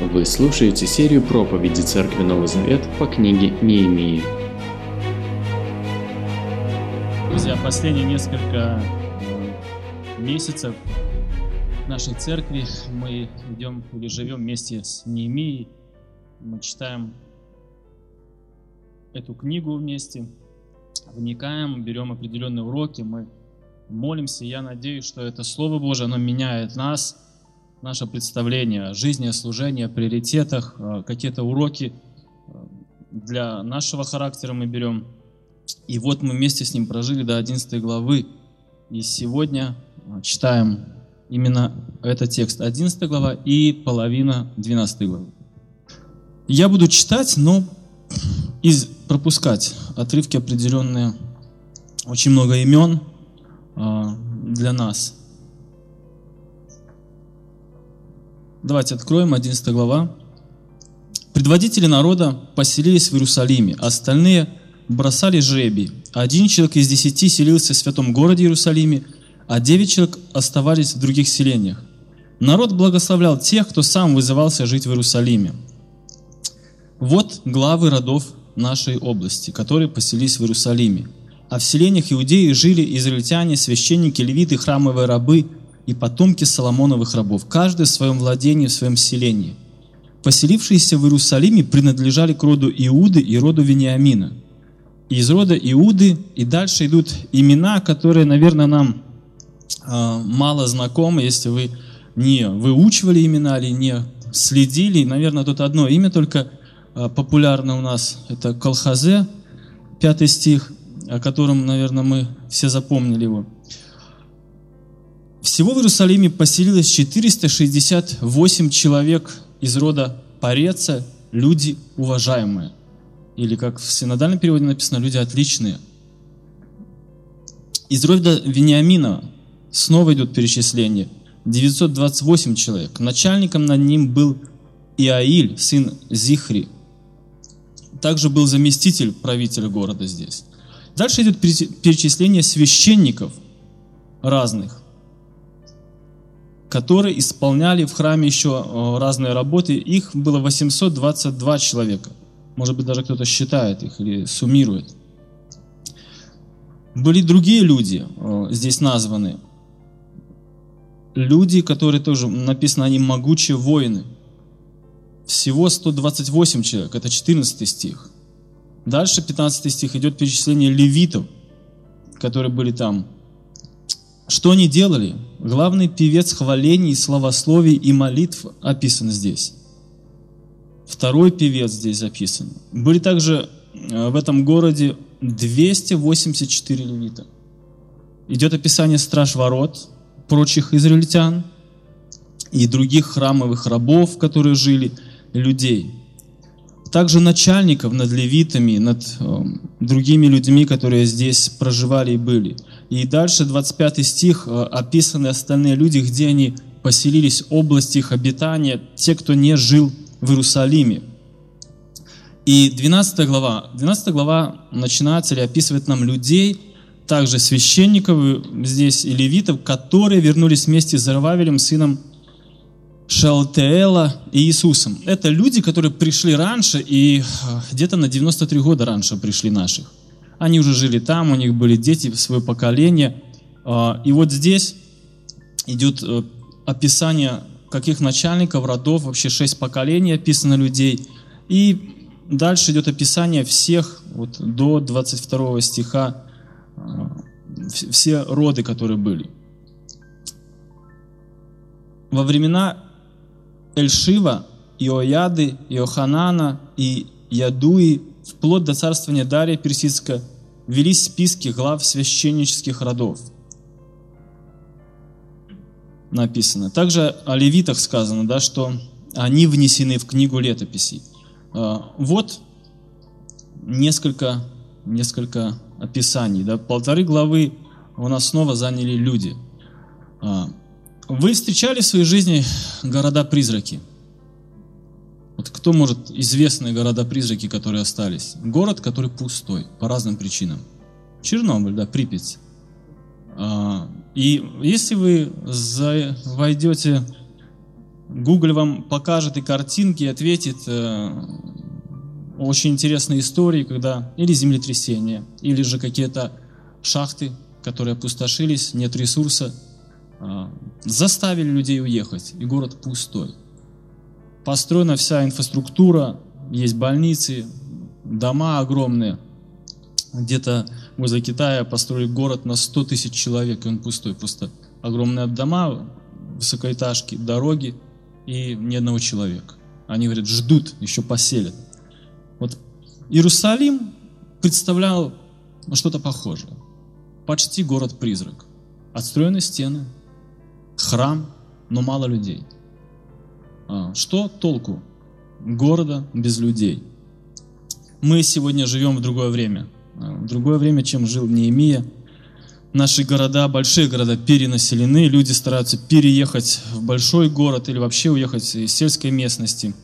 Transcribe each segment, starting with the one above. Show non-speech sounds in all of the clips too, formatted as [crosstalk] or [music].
Вы слушаете серию проповеди Церкви Новый Завет по книге Неемии. Друзья, последние несколько э, месяцев в нашей церкви мы идем или живем вместе с Неемией. Мы читаем эту книгу вместе, вникаем, берем определенные уроки, мы молимся. Я надеюсь, что это Слово Божие, оно меняет нас – наше представление о жизни, о служении, о приоритетах, э, какие-то уроки э, для нашего характера мы берем. И вот мы вместе с ним прожили до 11 главы. И сегодня э, читаем именно этот текст, 11 глава и половина 12 главы. Я буду читать, но из, пропускать отрывки определенные, очень много имен для нас – Давайте откроем 11 глава. Предводители народа поселились в Иерусалиме, остальные бросали жребий. Один человек из десяти селился в святом городе Иерусалиме, а девять человек оставались в других селениях. Народ благословлял тех, кто сам вызывался жить в Иерусалиме. Вот главы родов нашей области, которые поселились в Иерусалиме. А в селениях Иудеи жили израильтяне, священники, левиты, храмовые рабы – и потомки Соломоновых рабов, каждый в своем владении, в своем селении. Поселившиеся в Иерусалиме принадлежали к роду Иуды и роду Вениамина. Из рода Иуды и дальше идут имена, которые, наверное, нам э, мало знакомы, если вы не выучивали имена или не следили. Наверное, тут одно имя только э, популярно у нас, это Колхазе, пятый стих, о котором, наверное, мы все запомнили его. Всего в Иерусалиме поселилось 468 человек из рода Пореца, люди уважаемые. Или, как в синодальном переводе написано, люди отличные. Из рода Вениамина снова идет перечисление. 928 человек. Начальником над ним был Иаиль, сын Зихри. Также был заместитель правителя города здесь. Дальше идет перечисление священников разных которые исполняли в храме еще э, разные работы. Их было 822 человека. Может быть, даже кто-то считает их или суммирует. Были другие люди э, здесь названы. Люди, которые тоже, написано, они могучие воины. Всего 128 человек, это 14 стих. Дальше 15 стих идет перечисление левитов, которые были там. Что они делали? Главный певец хвалений, славословий и молитв описан здесь. Второй певец здесь записан. Были также э, в этом городе 284 левита. Идет описание страж ворот, прочих израильтян и других храмовых рабов, которые жили, людей. Также начальников над левитами, над э, другими людьми, которые здесь проживали и были – и дальше 25 стих э, описаны остальные люди, где они поселились, области их обитания, те, кто не жил в Иерусалиме. И 12 глава, 12 глава начинается или описывает нам людей, также священников здесь и левитов, которые вернулись вместе с Зарававелем, сыном Шалтеэла и Иисусом. Это люди, которые пришли раньше и э, где-то на 93 года раньше пришли наших. Они уже жили там, у них были дети, свое поколение. А, и вот здесь идет э, описание каких начальников, родов, вообще шесть поколений описано людей. И дальше идет описание всех, вот до 22 стиха, все роды, которые были. Во времена Эльшива, Иояды, Иоханана и Ядуи вплоть до царствования Дария Персидского, велись списки глав священнических родов. Написано. Также о левитах сказано, да, что они внесены в книгу летописей. А, вот несколько, несколько описаний. Да. Полторы главы у нас снова заняли люди. А, вы встречали в своей жизни города-призраки? Вот кто может известные города-призраки, которые остались? Город, который пустой по разным причинам. Чернобыль, да, Припять. А, и если вы войдете Google вам покажет и картинки, и ответит э, очень интересные истории, когда или землетрясения, или же какие-то шахты, которые опустошились, нет ресурса, э, заставили людей уехать, и город пустой. Построена вся инфраструктура, есть больницы, дома огромные. Где-то возле Китая построили город на 100 тысяч человек, и он пустой. Просто огромные дома, высокоэтажки, дороги и ни одного человека. Они говорят, ждут, еще поселят. Вот Иерусалим представлял что-то похожее. Почти город-призрак. Отстроены стены, храм, но мало людей. А, что толку города без людей? Мы сегодня живем в другое время. А, в другое время, чем жил Неемия. Наши города, большие города перенаселены, люди стараются переехать в большой город или вообще уехать из сельской местности.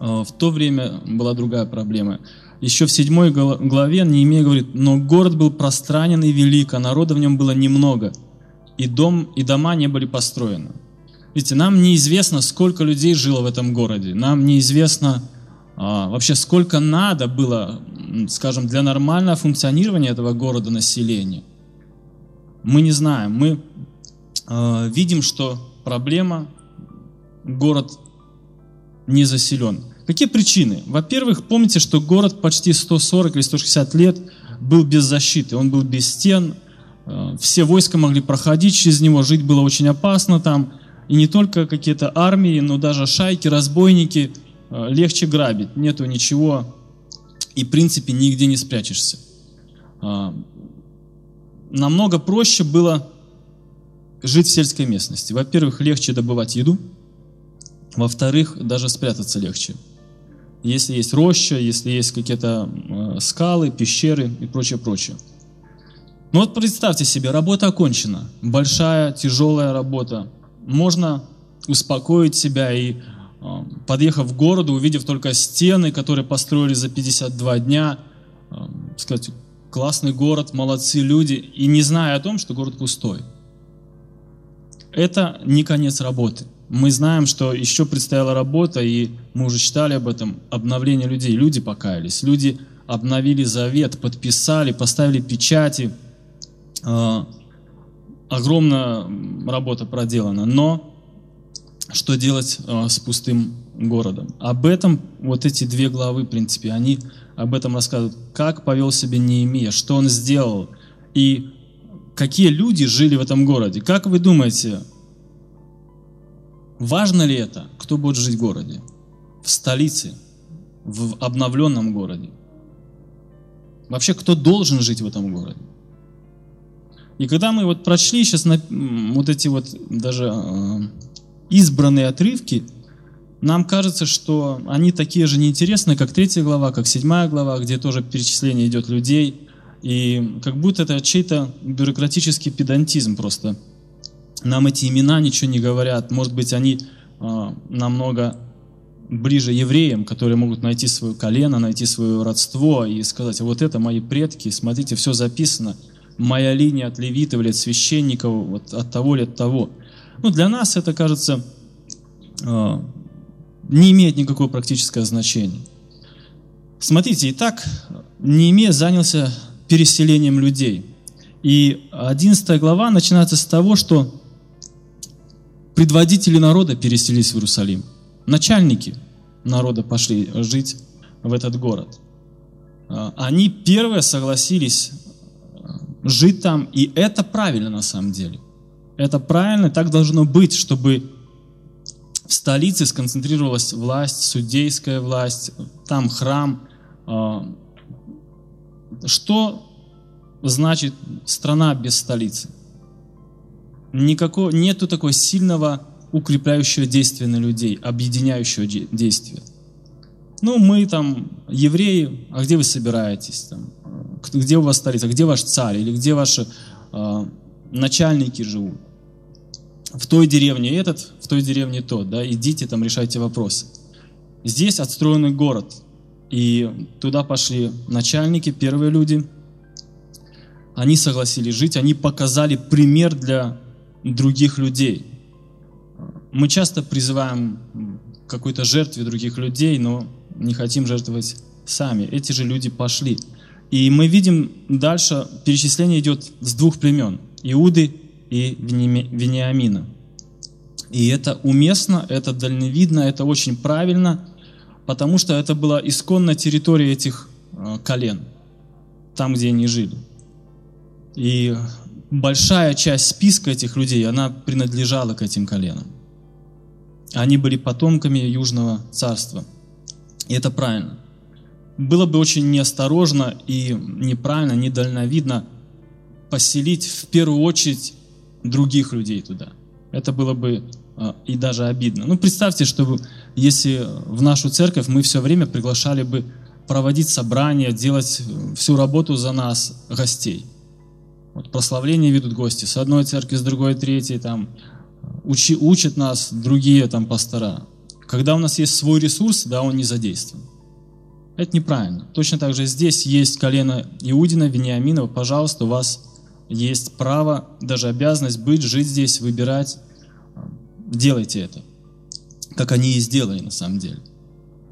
А, в то время была другая проблема. Еще в седьмой главе Неемия говорит, «Но город был пространен и велик, а народа в нем было немного, и, дом, и дома не были построены». Видите, нам неизвестно, сколько людей жило в этом городе. Нам неизвестно, а, вообще сколько надо было, скажем, для нормального функционирования этого города населения. Мы не знаем. Мы э, видим, что проблема, город не заселен. Какие причины? Во-первых, помните, что город почти 140 или 160 лет был без защиты, он был без стен, все войска могли проходить через него, жить было очень опасно там, и не только какие-то армии, но даже шайки, разбойники – Э, легче грабить, нету ничего, и в принципе нигде не спрячешься. А, намного проще было жить в сельской местности. Во-первых, легче добывать еду, во-вторых, даже спрятаться легче. Если есть роща, если есть какие-то э, скалы, пещеры и прочее, прочее. Ну вот представьте себе, работа окончена, большая, тяжелая работа. Можно успокоить себя и а, подъехав к городу, увидев только стены, которые построили за 52 дня, а, сказать, классный город, молодцы люди, и не зная о том, что город пустой. Это не конец работы. Мы знаем, что еще предстояла работа, и мы уже читали об этом, обновление людей. Люди покаялись, люди обновили завет, подписали, поставили печати. А, огромная работа проделана, но что делать э, с пустым городом. Об этом вот эти две главы, в принципе, они об этом рассказывают, как повел себя Неемия, что он сделал и какие люди жили в этом городе. Как вы думаете, важно ли это, кто будет жить в городе? В столице, в обновленном городе? Вообще, кто должен жить в этом городе? И когда мы вот прочли сейчас на, вот эти вот даже э, избранные отрывки, нам кажется, что они такие же неинтересные, как третья глава, как седьмая глава, где тоже перечисление идет людей, и как будто это чей-то бюрократический педантизм просто. Нам эти имена ничего не говорят. Может быть, они э, намного ближе евреям, которые могут найти свое колено, найти свое родство и сказать, вот это мои предки, смотрите, все записано, моя линия от левитов или от священников, вот от того или от того. Ну, для нас это, кажется, э, не имеет никакого практического значения. Смотрите, и так Неемия занялся переселением людей. И 11 глава начинается с того, что предводители народа переселились в Иерусалим. Начальники народа пошли жить в этот город. Э, они первые согласились жить там, и это правильно на самом деле – это правильно, так должно быть, чтобы в столице сконцентрировалась власть, судейская власть, там храм. А, что значит страна без столицы? Никакого, нету такого сильного укрепляющего действия на людей, объединяющего действия. Ну, мы там, евреи, а где вы собираетесь? Там? Где у вас столица? Где ваш царь? Или где ваши э, начальники живут? в той деревне этот, в той деревне тот, да, идите там, решайте вопросы. Здесь отстроенный город, и туда пошли начальники, первые люди, они согласились жить, они показали пример для других людей. Мы часто призываем к какой-то жертве других людей, но не хотим жертвовать сами. Эти же люди пошли. И мы видим дальше, перечисление идет с двух племен. Иуды и Вениамина. И это уместно, это дальновидно, это очень правильно, потому что это была исконная территория этих э, колен, там, где они жили. И большая часть списка этих людей, она принадлежала к этим коленам. Они были потомками Южного царства. И это правильно. Было бы очень неосторожно и неправильно, недальновидно поселить в первую очередь других людей туда. Это было бы а, и даже обидно. Ну, представьте, что если в нашу церковь мы все время приглашали бы проводить собрания, делать всю работу за нас, гостей. Вот прославление ведут гости с одной церкви, с другой, третьей, там, учи, учат нас другие там пастора. Когда у нас есть свой ресурс, да, он не задействован. Это неправильно. Точно так же здесь есть колено Иудина, Вениаминова. Пожалуйста, у вас есть право, даже обязанность быть, жить здесь, выбирать. Делайте это. Как они и сделали на самом деле.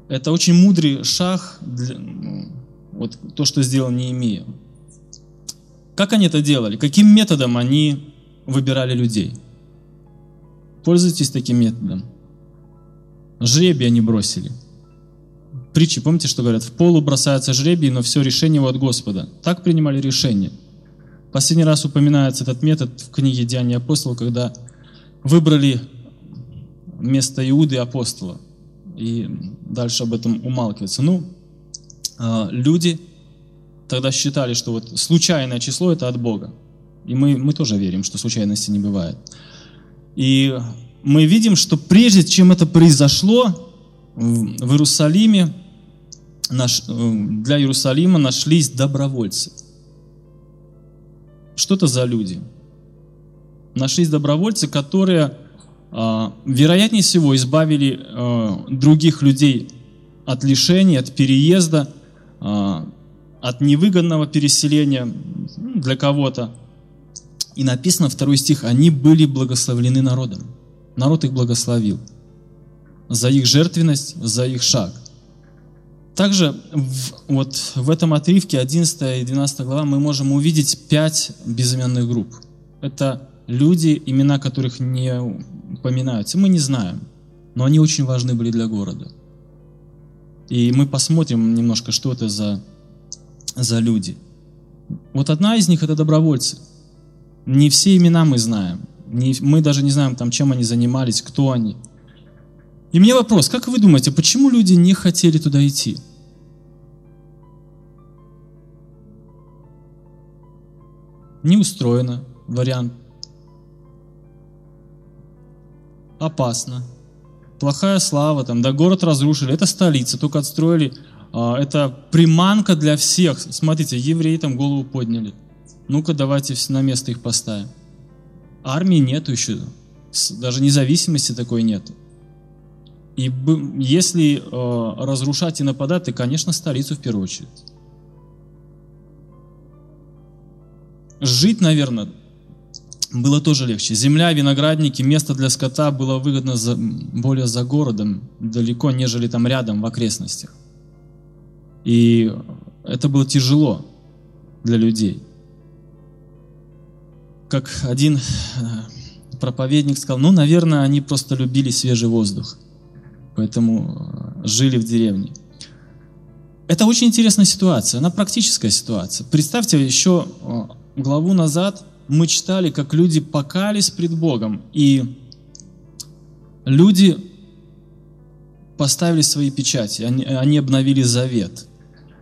Это очень мудрый шаг, для, ну, вот то, что сделал Неемия. Как они это делали? Каким методом они выбирали людей? Пользуйтесь таким методом. Жребий они бросили. Притчи, помните, что говорят? В полу бросается жребий, но все решение от Господа. Так принимали решение. Последний раз упоминается этот метод в книге Деяния апостолов, когда выбрали место Иуды апостола. И дальше об этом умалкивается. Ну, а, люди тогда считали, что вот случайное число – это от Бога. И мы, мы тоже верим, что случайности не бывает. И мы видим, что прежде чем это произошло, в Иерусалиме, э, для Иерусалима нашлись добровольцы. Что это за люди? Нашлись добровольцы, которые, а, вероятнее всего, избавили э, других людей от лишений, от переезда, а, от невыгодного переселения для кого-то. И написано второй стих, они были благословлены народом. Народ их благословил за их жертвенность, за их шаг. Также в, вот в этом отрывке 11 и 12 глава мы можем увидеть пять безыменных групп. Это люди, имена которых не упоминаются. Мы не знаем, но они очень важны были для города. И мы посмотрим немножко, что это за, за люди. Вот одна из них – это добровольцы. Не все имена мы знаем. Не, мы даже не знаем, там, чем они занимались, кто они – и мне вопрос, как вы думаете, почему люди не хотели туда идти? Не устроено вариант. Опасно. Плохая слава, там, да город разрушили, это столица, только отстроили. А, это приманка для всех. Смотрите, евреи там голову подняли. Ну-ка, давайте на место их поставим. Армии нету еще. Даже независимости такой нету. И если э, разрушать и нападать, то, конечно, столицу в первую очередь. Жить, наверное, было тоже легче. Земля, виноградники, место для скота было выгодно за, более за городом, далеко, нежели там рядом, в окрестностях. И это было тяжело для людей. Как один э, проповедник сказал, ну, наверное, они просто любили свежий воздух поэтому э, жили в деревне. Это очень интересная ситуация, она практическая ситуация. Представьте, еще э, главу назад мы читали, как люди покались пред Богом, и люди поставили свои печати, они, они обновили завет.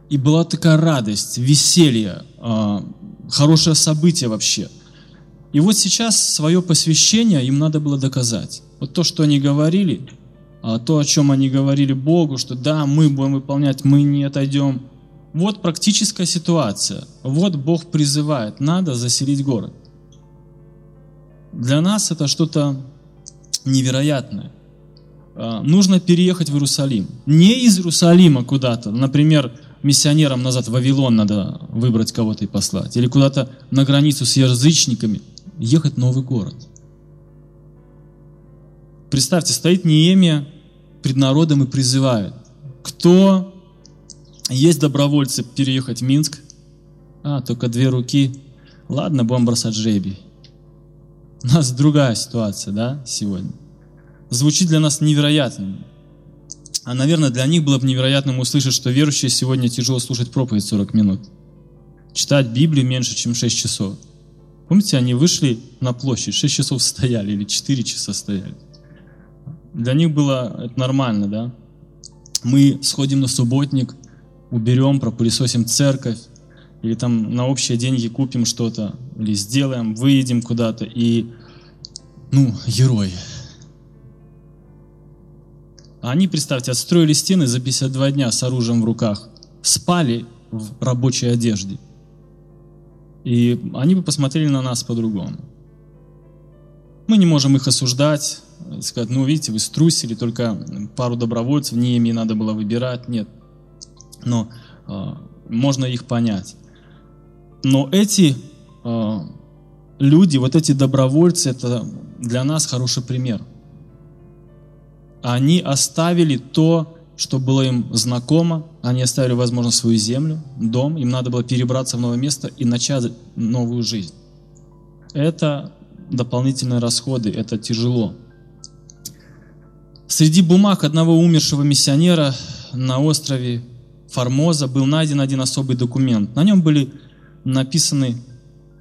И была такая радость, веселье, хорошее событие вообще. И вот сейчас свое посвящение им надо было доказать. Вот то, что они говорили, а, то, о чем они говорили Богу, что да, мы будем выполнять, мы не отойдем. Вот практическая ситуация. Вот Бог призывает, надо заселить город. Для нас это что-то невероятное. А, нужно переехать в Иерусалим. Не из Иерусалима куда-то, например, миссионерам назад в Вавилон надо выбрать кого-то и послать, или куда-то на границу с язычниками, ехать в новый город – Представьте, стоит Неемия пред народом и призывает. Кто есть добровольцы переехать в Минск? А, только две руки. Ладно, будем бросать жребий. У нас другая ситуация, да, сегодня. Звучит для нас невероятным. А, наверное, для них было бы невероятным услышать, что верующие сегодня тяжело слушать проповедь 40 минут. Читать Библию меньше, чем 6 часов. Помните, они вышли на площадь, 6 часов стояли или 4 часа стояли. Для них было это нормально, да? Мы сходим на субботник, уберем, пропылесосим церковь, или там на общие деньги купим что-то, или сделаем, выедем куда-то, и, ну, герой. А они, представьте, отстроили стены за 52 дня с оружием в руках, спали в рабочей одежде. И они бы посмотрели на нас по-другому. Мы не можем их осуждать, сказать, ну, видите, вы струсили, только пару добровольцев, не ими надо было выбирать, нет. Но э, можно их понять. Но эти э, люди, вот эти добровольцы, это для нас хороший пример. Они оставили то, что было им знакомо, они оставили, возможно, свою землю, дом, им надо было перебраться в новое место и начать новую жизнь. Это дополнительные расходы, это тяжело. Среди бумаг одного умершего миссионера на острове Формоза был найден один особый документ. На нем были написаны,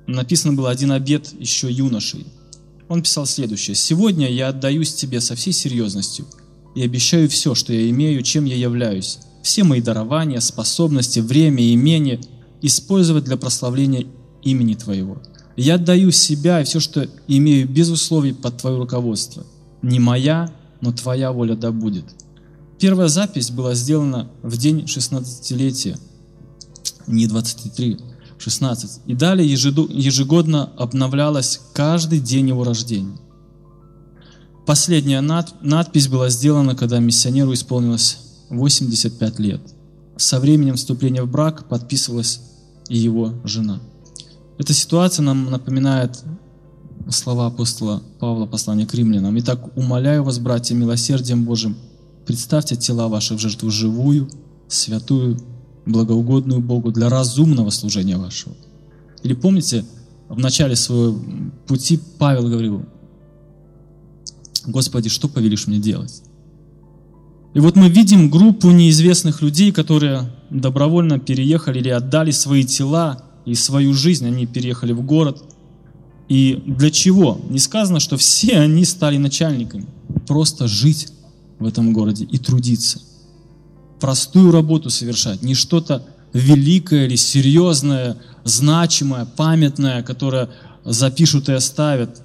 написан был один обет еще юношей. Он писал следующее. «Сегодня я отдаюсь тебе со всей серьезностью и обещаю все, что я имею, чем я являюсь, все мои дарования, способности, время имение использовать для прославления имени Твоего. Я отдаю себя и все, что имею без условий под Твое руководство. Не моя, но Твоя воля да будет». Первая запись была сделана в день 16-летия, не 23, 16. И далее ежегодно обновлялась каждый день его рождения. Последняя надпись была сделана, когда миссионеру исполнилось 85 лет. Со временем вступления в брак подписывалась и его жена. Эта ситуация нам напоминает слова апостола Павла, послания к римлянам. «Итак, умоляю вас, братья, милосердием Божьим, представьте тела ваши в жертву живую, святую, благоугодную Богу для разумного служения вашего. Или помните, в начале своего пути Павел говорил, Господи, что повелишь мне делать? И вот мы видим группу неизвестных людей, которые добровольно переехали или отдали свои тела и свою жизнь, они переехали в город. И для чего? Не сказано, что все они стали начальниками. Просто жить в этом городе и трудиться простую работу совершать, не что-то великое или серьезное, значимое, памятное, которое запишут и оставят,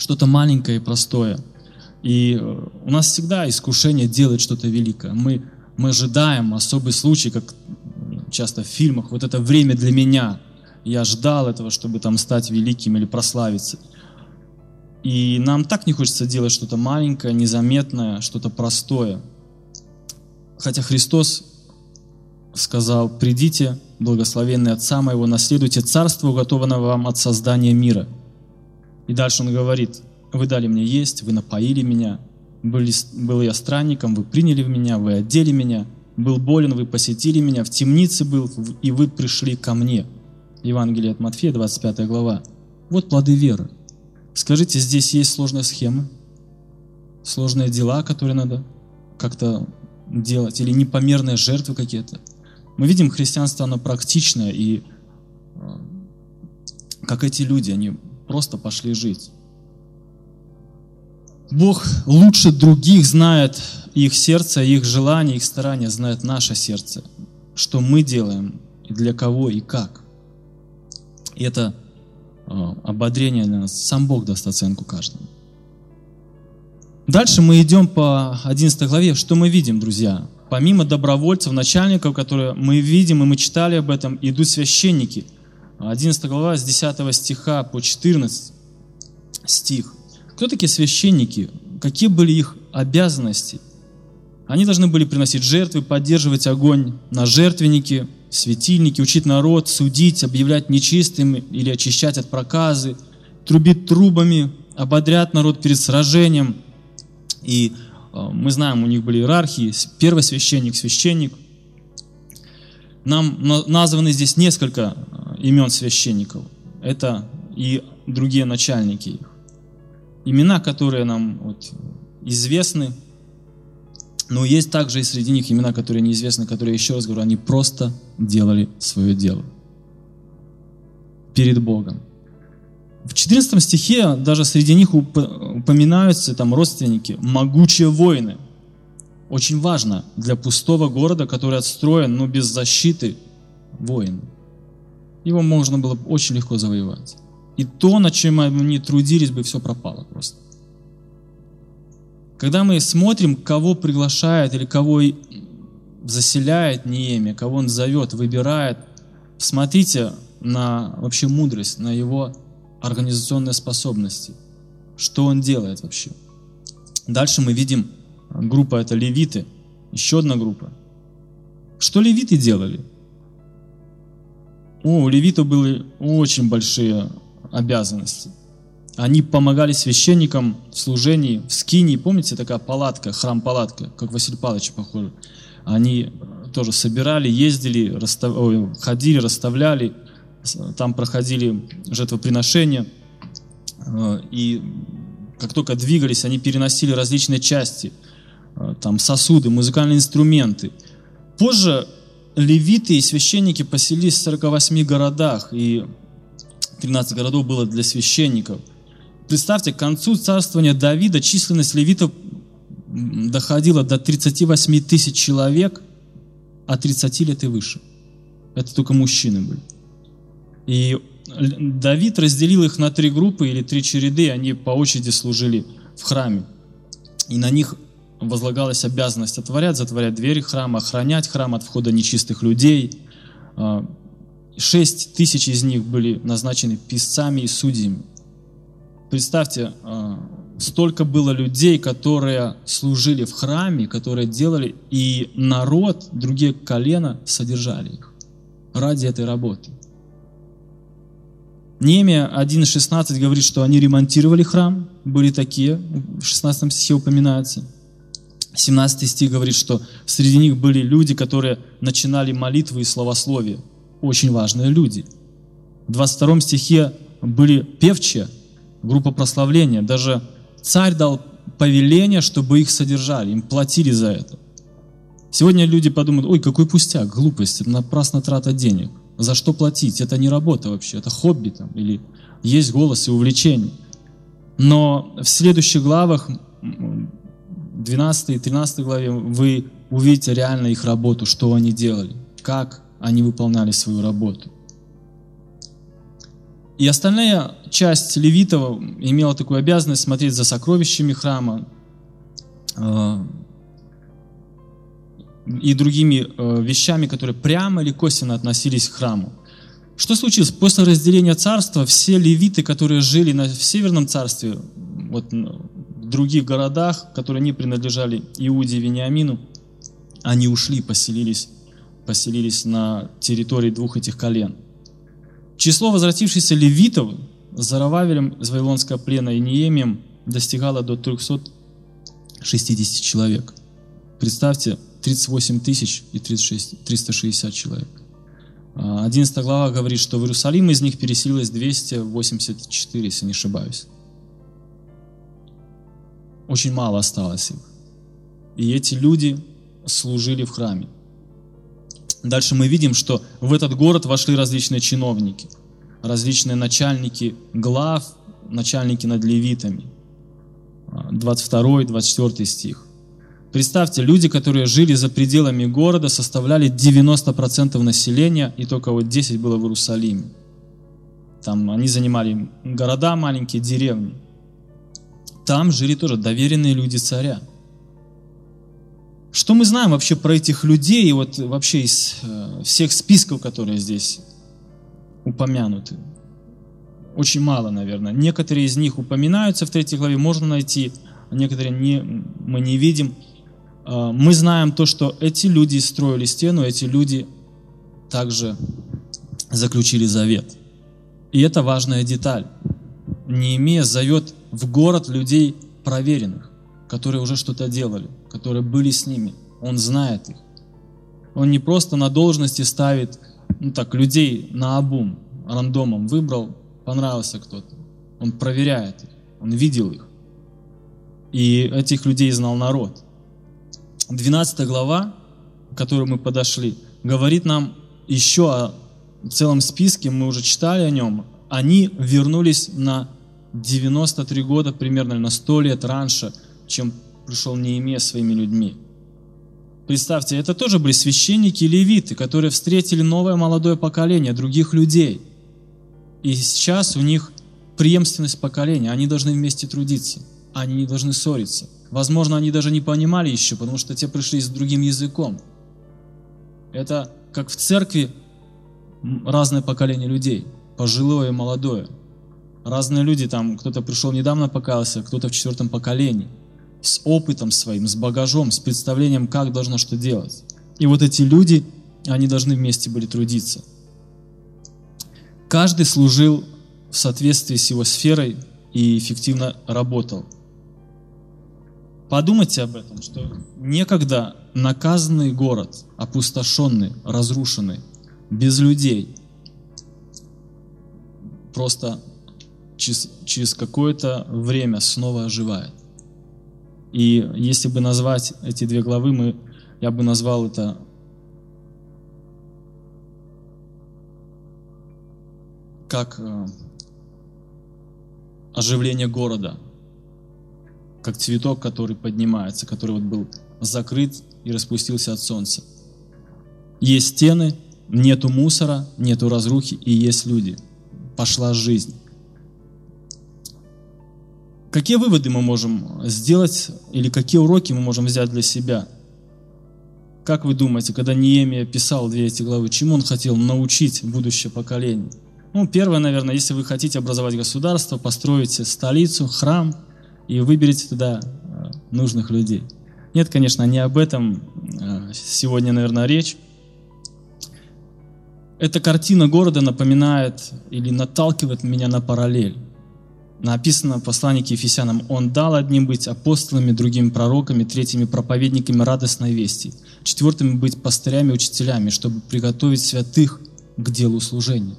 что-то маленькое и простое. И э, у нас всегда искушение делать что-то великое. Мы, мы ожидаем особый случай, как часто в фильмах, вот это время для меня. Я ждал этого, чтобы там стать великим или прославиться. И нам так не хочется делать что-то маленькое, незаметное, что-то простое. Хотя Христос сказал, придите, благословенный Отца моего, наследуйте царство, уготованное вам от создания мира. И дальше он говорит, вы дали мне есть, вы напоили меня, были, был я странником, вы приняли в меня, вы одели меня, был болен, вы посетили меня, в темнице был, и вы пришли ко мне. Евангелие от Матфея, 25 глава. Вот плоды веры. Скажите, здесь есть сложная схема? Сложные дела, которые надо как-то делать, или непомерные жертвы какие-то. Мы видим, христианство, оно практичное, и э, как эти люди, они просто пошли жить. Бог лучше других знает их сердце, их желания, их старания, знает наше сердце, что мы делаем, для кого, и как. И это э, ободрение для нас. Сам Бог даст оценку каждому. Дальше мы идем по 11 главе. Что мы видим, друзья? Помимо добровольцев, начальников, которые мы видим, и мы читали об этом, идут священники. 11 глава с 10 стиха по 14 стих. Кто такие священники? Какие были их обязанности? Они должны были приносить жертвы, поддерживать огонь на жертвеннике, светильники, учить народ, судить, объявлять нечистым или очищать от проказы, трубить трубами, ободрять народ перед сражением – И э, мы знаем, у них были иерархии, первый священник, священник. Нам названы здесь несколько э, имен священников. Это и другие начальники их. Имена, которые нам вот, известны, но есть также и среди них имена, которые неизвестны, которые, еще раз говорю, они просто делали свое дело перед Богом. В 14 стихе даже среди них упоминаются там родственники, могучие воины. Очень важно для пустого города, который отстроен, но без защиты, воин. Его можно было очень легко завоевать. И то, над чем они трудились бы, все пропало просто. Когда мы смотрим, кого приглашает или кого заселяет Неемия, кого он зовет, выбирает, смотрите на вообще мудрость, на его организационные способности. Что он делает вообще? Дальше мы видим, группа это левиты, еще одна группа. Что левиты делали? У левитов были очень большие обязанности. Они помогали священникам в служении в Скинии. Помните, такая палатка, храм-палатка, как Василий Павлович похоже. Они тоже собирали, ездили, расстав... ходили, расставляли там проходили жертвоприношения, э, и как только двигались, они переносили различные части, э, там сосуды, музыкальные инструменты. Позже левиты и священники поселились в 48 городах, и 13 городов было для священников. Представьте, к концу царствования Давида численность левитов доходила до 38 тысяч человек, а 30 лет и выше. Это только мужчины были. И Давид разделил их на три группы или три череды, они по очереди служили в храме. И на них возлагалась обязанность отворять, затворять двери храма, охранять храм от входа нечистых людей. А, шесть тысяч из них были назначены писцами и судьями. Представьте, а, столько было людей, которые служили в храме, которые делали, и народ, другие колена содержали их ради этой работы. Немия 1.16 говорит, что они ремонтировали храм, были такие, в 16 стихе упоминается. 17 стих говорит, что среди них были люди, которые начинали молитвы и словословие. Очень важные люди. В 22 стихе были певчие, группа прославления. Даже царь дал повеление, чтобы их содержали, им платили за это. Сегодня люди подумают, ой, какой пустяк, глупость, это напрасно трата денег. За что платить? Это не работа вообще, это хобби там, или есть голос и увлечение. Но в следующих главах, 12 и 13 главе, вы увидите реально их работу, что они делали, как они выполняли свою работу. И остальная часть левитов имела такую обязанность смотреть за сокровищами храма, э, и другими э, вещами, которые прямо или косвенно относились к храму. Что случилось? После разделения царства все левиты, которые жили на, в Северном царстве, вот, других городах, которые не принадлежали Иуде и Вениамину, они ушли, поселились, поселились на территории двух этих колен. Число возвратившихся левитов с Зарававелем из Вавилонского плена и Неемием достигало до 360 человек. Представьте, 38 тысяч и 36, 360 человек. 11 а, глава говорит, что в Иерусалим из них переселилось 284, если не ошибаюсь. Очень мало осталось их. И эти люди служили в храме. Дальше мы видим, что в этот город вошли различные чиновники, различные начальники глав, начальники над левитами. 22-24 стих. Представьте, люди, которые жили за пределами города, составляли 90% населения, и только вот 10 было в Иерусалиме. Там они занимали города маленькие, деревни. Там жили тоже доверенные люди царя. Что мы знаем вообще про этих людей, и вот вообще из э, всех списков, которые здесь упомянуты? Очень мало, наверное. Некоторые из них упоминаются в третьей главе, можно найти, а некоторые не, мы не видим. А, мы знаем то, что эти люди строили стену, эти люди также заключили завет. И это важная деталь. Неемия зовет в город людей проверенных, которые уже что-то делали, которые были с ними. Он знает их. Он не просто на должности ставит ну так, людей на обум, рандомом выбрал, понравился кто-то. Он проверяет их, он видел их. И этих людей знал народ. 12 глава, к которой мы подошли, говорит нам еще о целом списке, мы уже читали о нем. Они вернулись на 93 года, примерно на 100 лет раньше, чем пришел Неемия своими людьми. Представьте, это тоже были священники и левиты, которые встретили новое молодое поколение других людей. И сейчас у них преемственность поколения, они должны вместе трудиться, они не должны ссориться. Возможно, они даже не понимали еще, потому что те пришли с другим языком. Это как в церкви разное поколение людей, пожилое и молодое. Разные люди, там кто-то пришел недавно покаялся, кто-то в четвертом поколении – с опытом своим, с багажом, с представлением, как должно что делать. И вот эти люди, они должны вместе были трудиться. Каждый служил в соответствии с его сферой и эффективно работал. Подумайте об этом, что некогда наказанный город, опустошенный, разрушенный, без людей, просто через, через какое-то время снова оживает. И если бы назвать эти две главы, мы, я бы назвал это как э, оживление города, как цветок, который поднимается, который вот был закрыт и распустился от солнца. Есть стены, нету мусора, нету разрухи и есть люди. Пошла жизнь. Какие выводы мы можем сделать или какие уроки мы можем взять для себя? Как вы думаете, когда Неемия писал две эти главы, чему он хотел научить будущее поколение? Ну, первое, наверное, если вы хотите образовать государство, построите столицу, храм и выберите туда э, нужных людей. Нет, конечно, не об этом э, сегодня, наверное, речь. Эта картина города напоминает или наталкивает меня на параллель написано в послании к Ефесянам, «Он дал одним быть апостолами, другими пророками, третьими проповедниками радостной вести, четвертыми быть пастырями, учителями, чтобы приготовить святых к делу служения,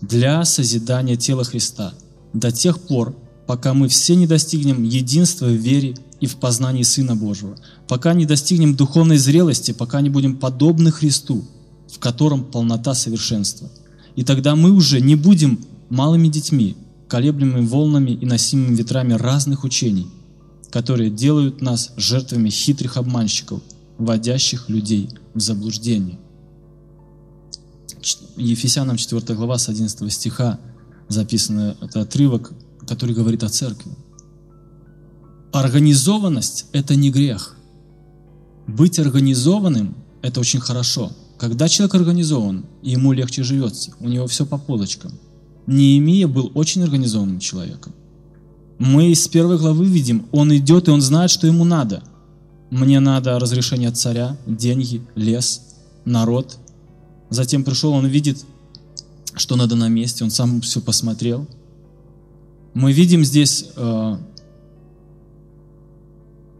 для созидания тела Христа, до тех пор, пока мы все не достигнем единства в вере и в познании Сына Божьего, пока не достигнем духовной зрелости, пока не будем подобны Христу, в котором полнота совершенства. И тогда мы уже не будем малыми детьми, колеблемыми волнами и носимыми ветрами разных учений, которые делают нас жертвами хитрых обманщиков, вводящих людей в заблуждение. Ефесянам 4 глава с 11 стиха записан этот отрывок, который говорит о церкви. Организованность – это не грех. Быть организованным – это очень хорошо. Когда человек организован, ему легче живется, у него все по полочкам – Неемия был очень организованным человеком. Мы из первой главы видим, он идет и он знает, что ему надо. Мне надо разрешение от царя, деньги, лес, народ. Затем пришел, он видит, что надо на месте, он сам все посмотрел. Мы видим здесь, э,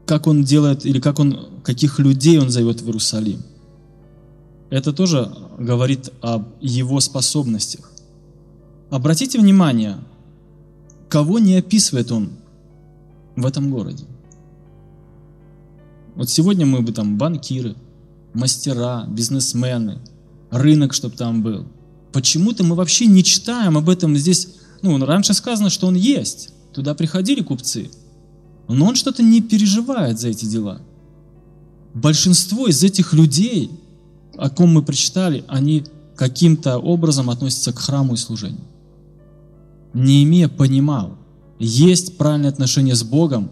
как он делает, или как он, каких людей он зовет в Иерусалим. Это тоже говорит об его способностях. Обратите внимание, кого не описывает он в этом городе. Вот сегодня мы бы там банкиры, мастера, бизнесмены, рынок, чтобы там был. Почему-то мы вообще не читаем об этом здесь. Ну, раньше сказано, что он есть. Туда приходили купцы. Но он что-то не переживает за эти дела. Большинство из этих людей, о ком мы прочитали, они каким-то образом относятся к храму и служению. Неемия понимал, есть правильное отношение с Богом,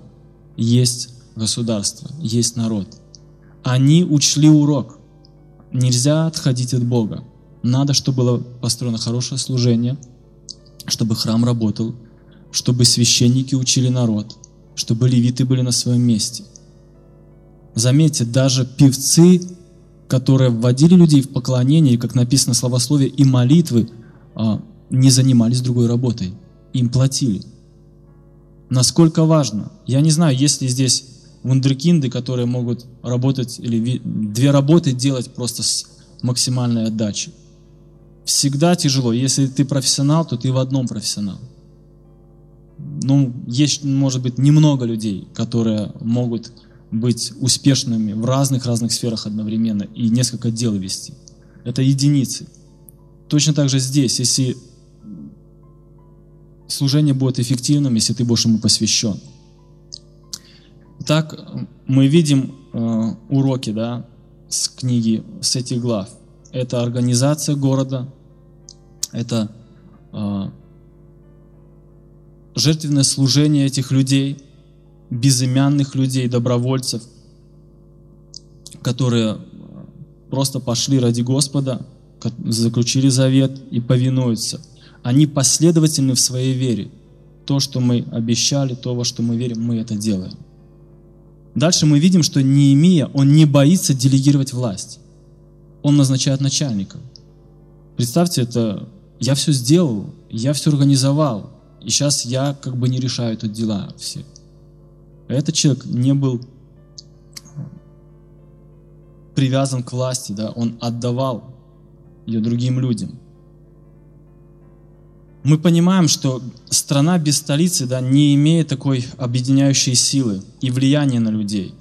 есть государство, есть народ. Они учли урок. Нельзя отходить от Бога. Надо, чтобы было построено хорошее служение, чтобы храм работал, чтобы священники учили народ, чтобы левиты были на своем месте. Заметьте, даже певцы, которые вводили людей в поклонение, как написано словословие, и молитвы, а, не занимались другой работой. Им платили. Насколько важно? Я не знаю, есть ли здесь вундеркинды, которые могут работать или две работы делать просто с максимальной отдачей. Всегда тяжело. Если ты профессионал, то ты в одном профессионал. Ну, есть, может быть, немного людей, которые могут быть успешными в разных-разных сферах одновременно и несколько дел вести. Это единицы. Точно так же здесь, если служение будет эффективным, если ты будешь ему посвящен. Так мы видим э, уроки да, с книги, с этих глав. Это организация города, это э, жертвенное служение этих людей, безымянных людей, добровольцев, которые просто пошли ради Господа, заключили завет и повинуются. Они последовательны в своей вере. То, что мы обещали, то, во что мы верим, мы это делаем. Дальше мы видим, что Неемия, он не боится делегировать власть. Он назначает начальника. Представьте, это я все сделал, я все организовал, и сейчас я как бы не решаю тут дела все. Этот человек не был привязан к власти, да, он отдавал ее другим людям. Мы понимаем, что страна без столицы да, не имеет такой объединяющей силы и влияния на людей.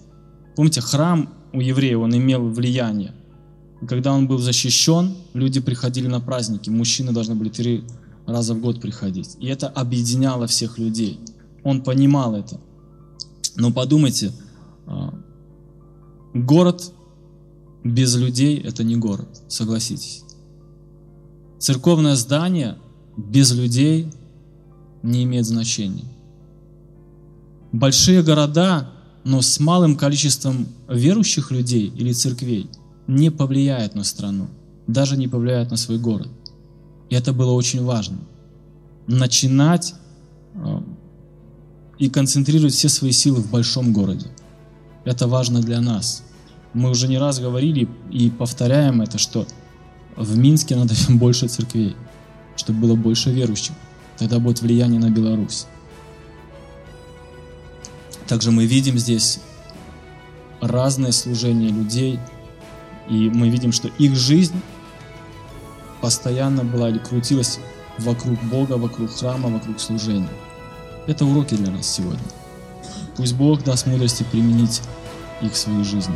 Помните, храм у евреев, он имел влияние. Когда он был защищен, люди приходили на праздники. Мужчины должны были три раза в год приходить. И это объединяло всех людей. Он понимал это. Но подумайте, а, город без людей – это не город, согласитесь. Церковное здание без людей не имеет значения. Большие города, но с малым количеством верующих людей или церквей не повлияют на страну, даже не повлияют на свой город. И это было очень важно. Начинать а, и концентрировать все свои силы в большом городе. Это важно для нас. Мы уже не раз говорили и повторяем это, что в Минске надо [laughs] больше церквей, чтобы было больше верующих. Тогда будет влияние на Беларусь. Также мы видим здесь разное служение людей, и мы видим, что их жизнь постоянно была или крутилась вокруг Бога, вокруг храма, вокруг служения. Это уроки для нас сегодня. Пусть Бог даст мудрости применить их в своей жизни.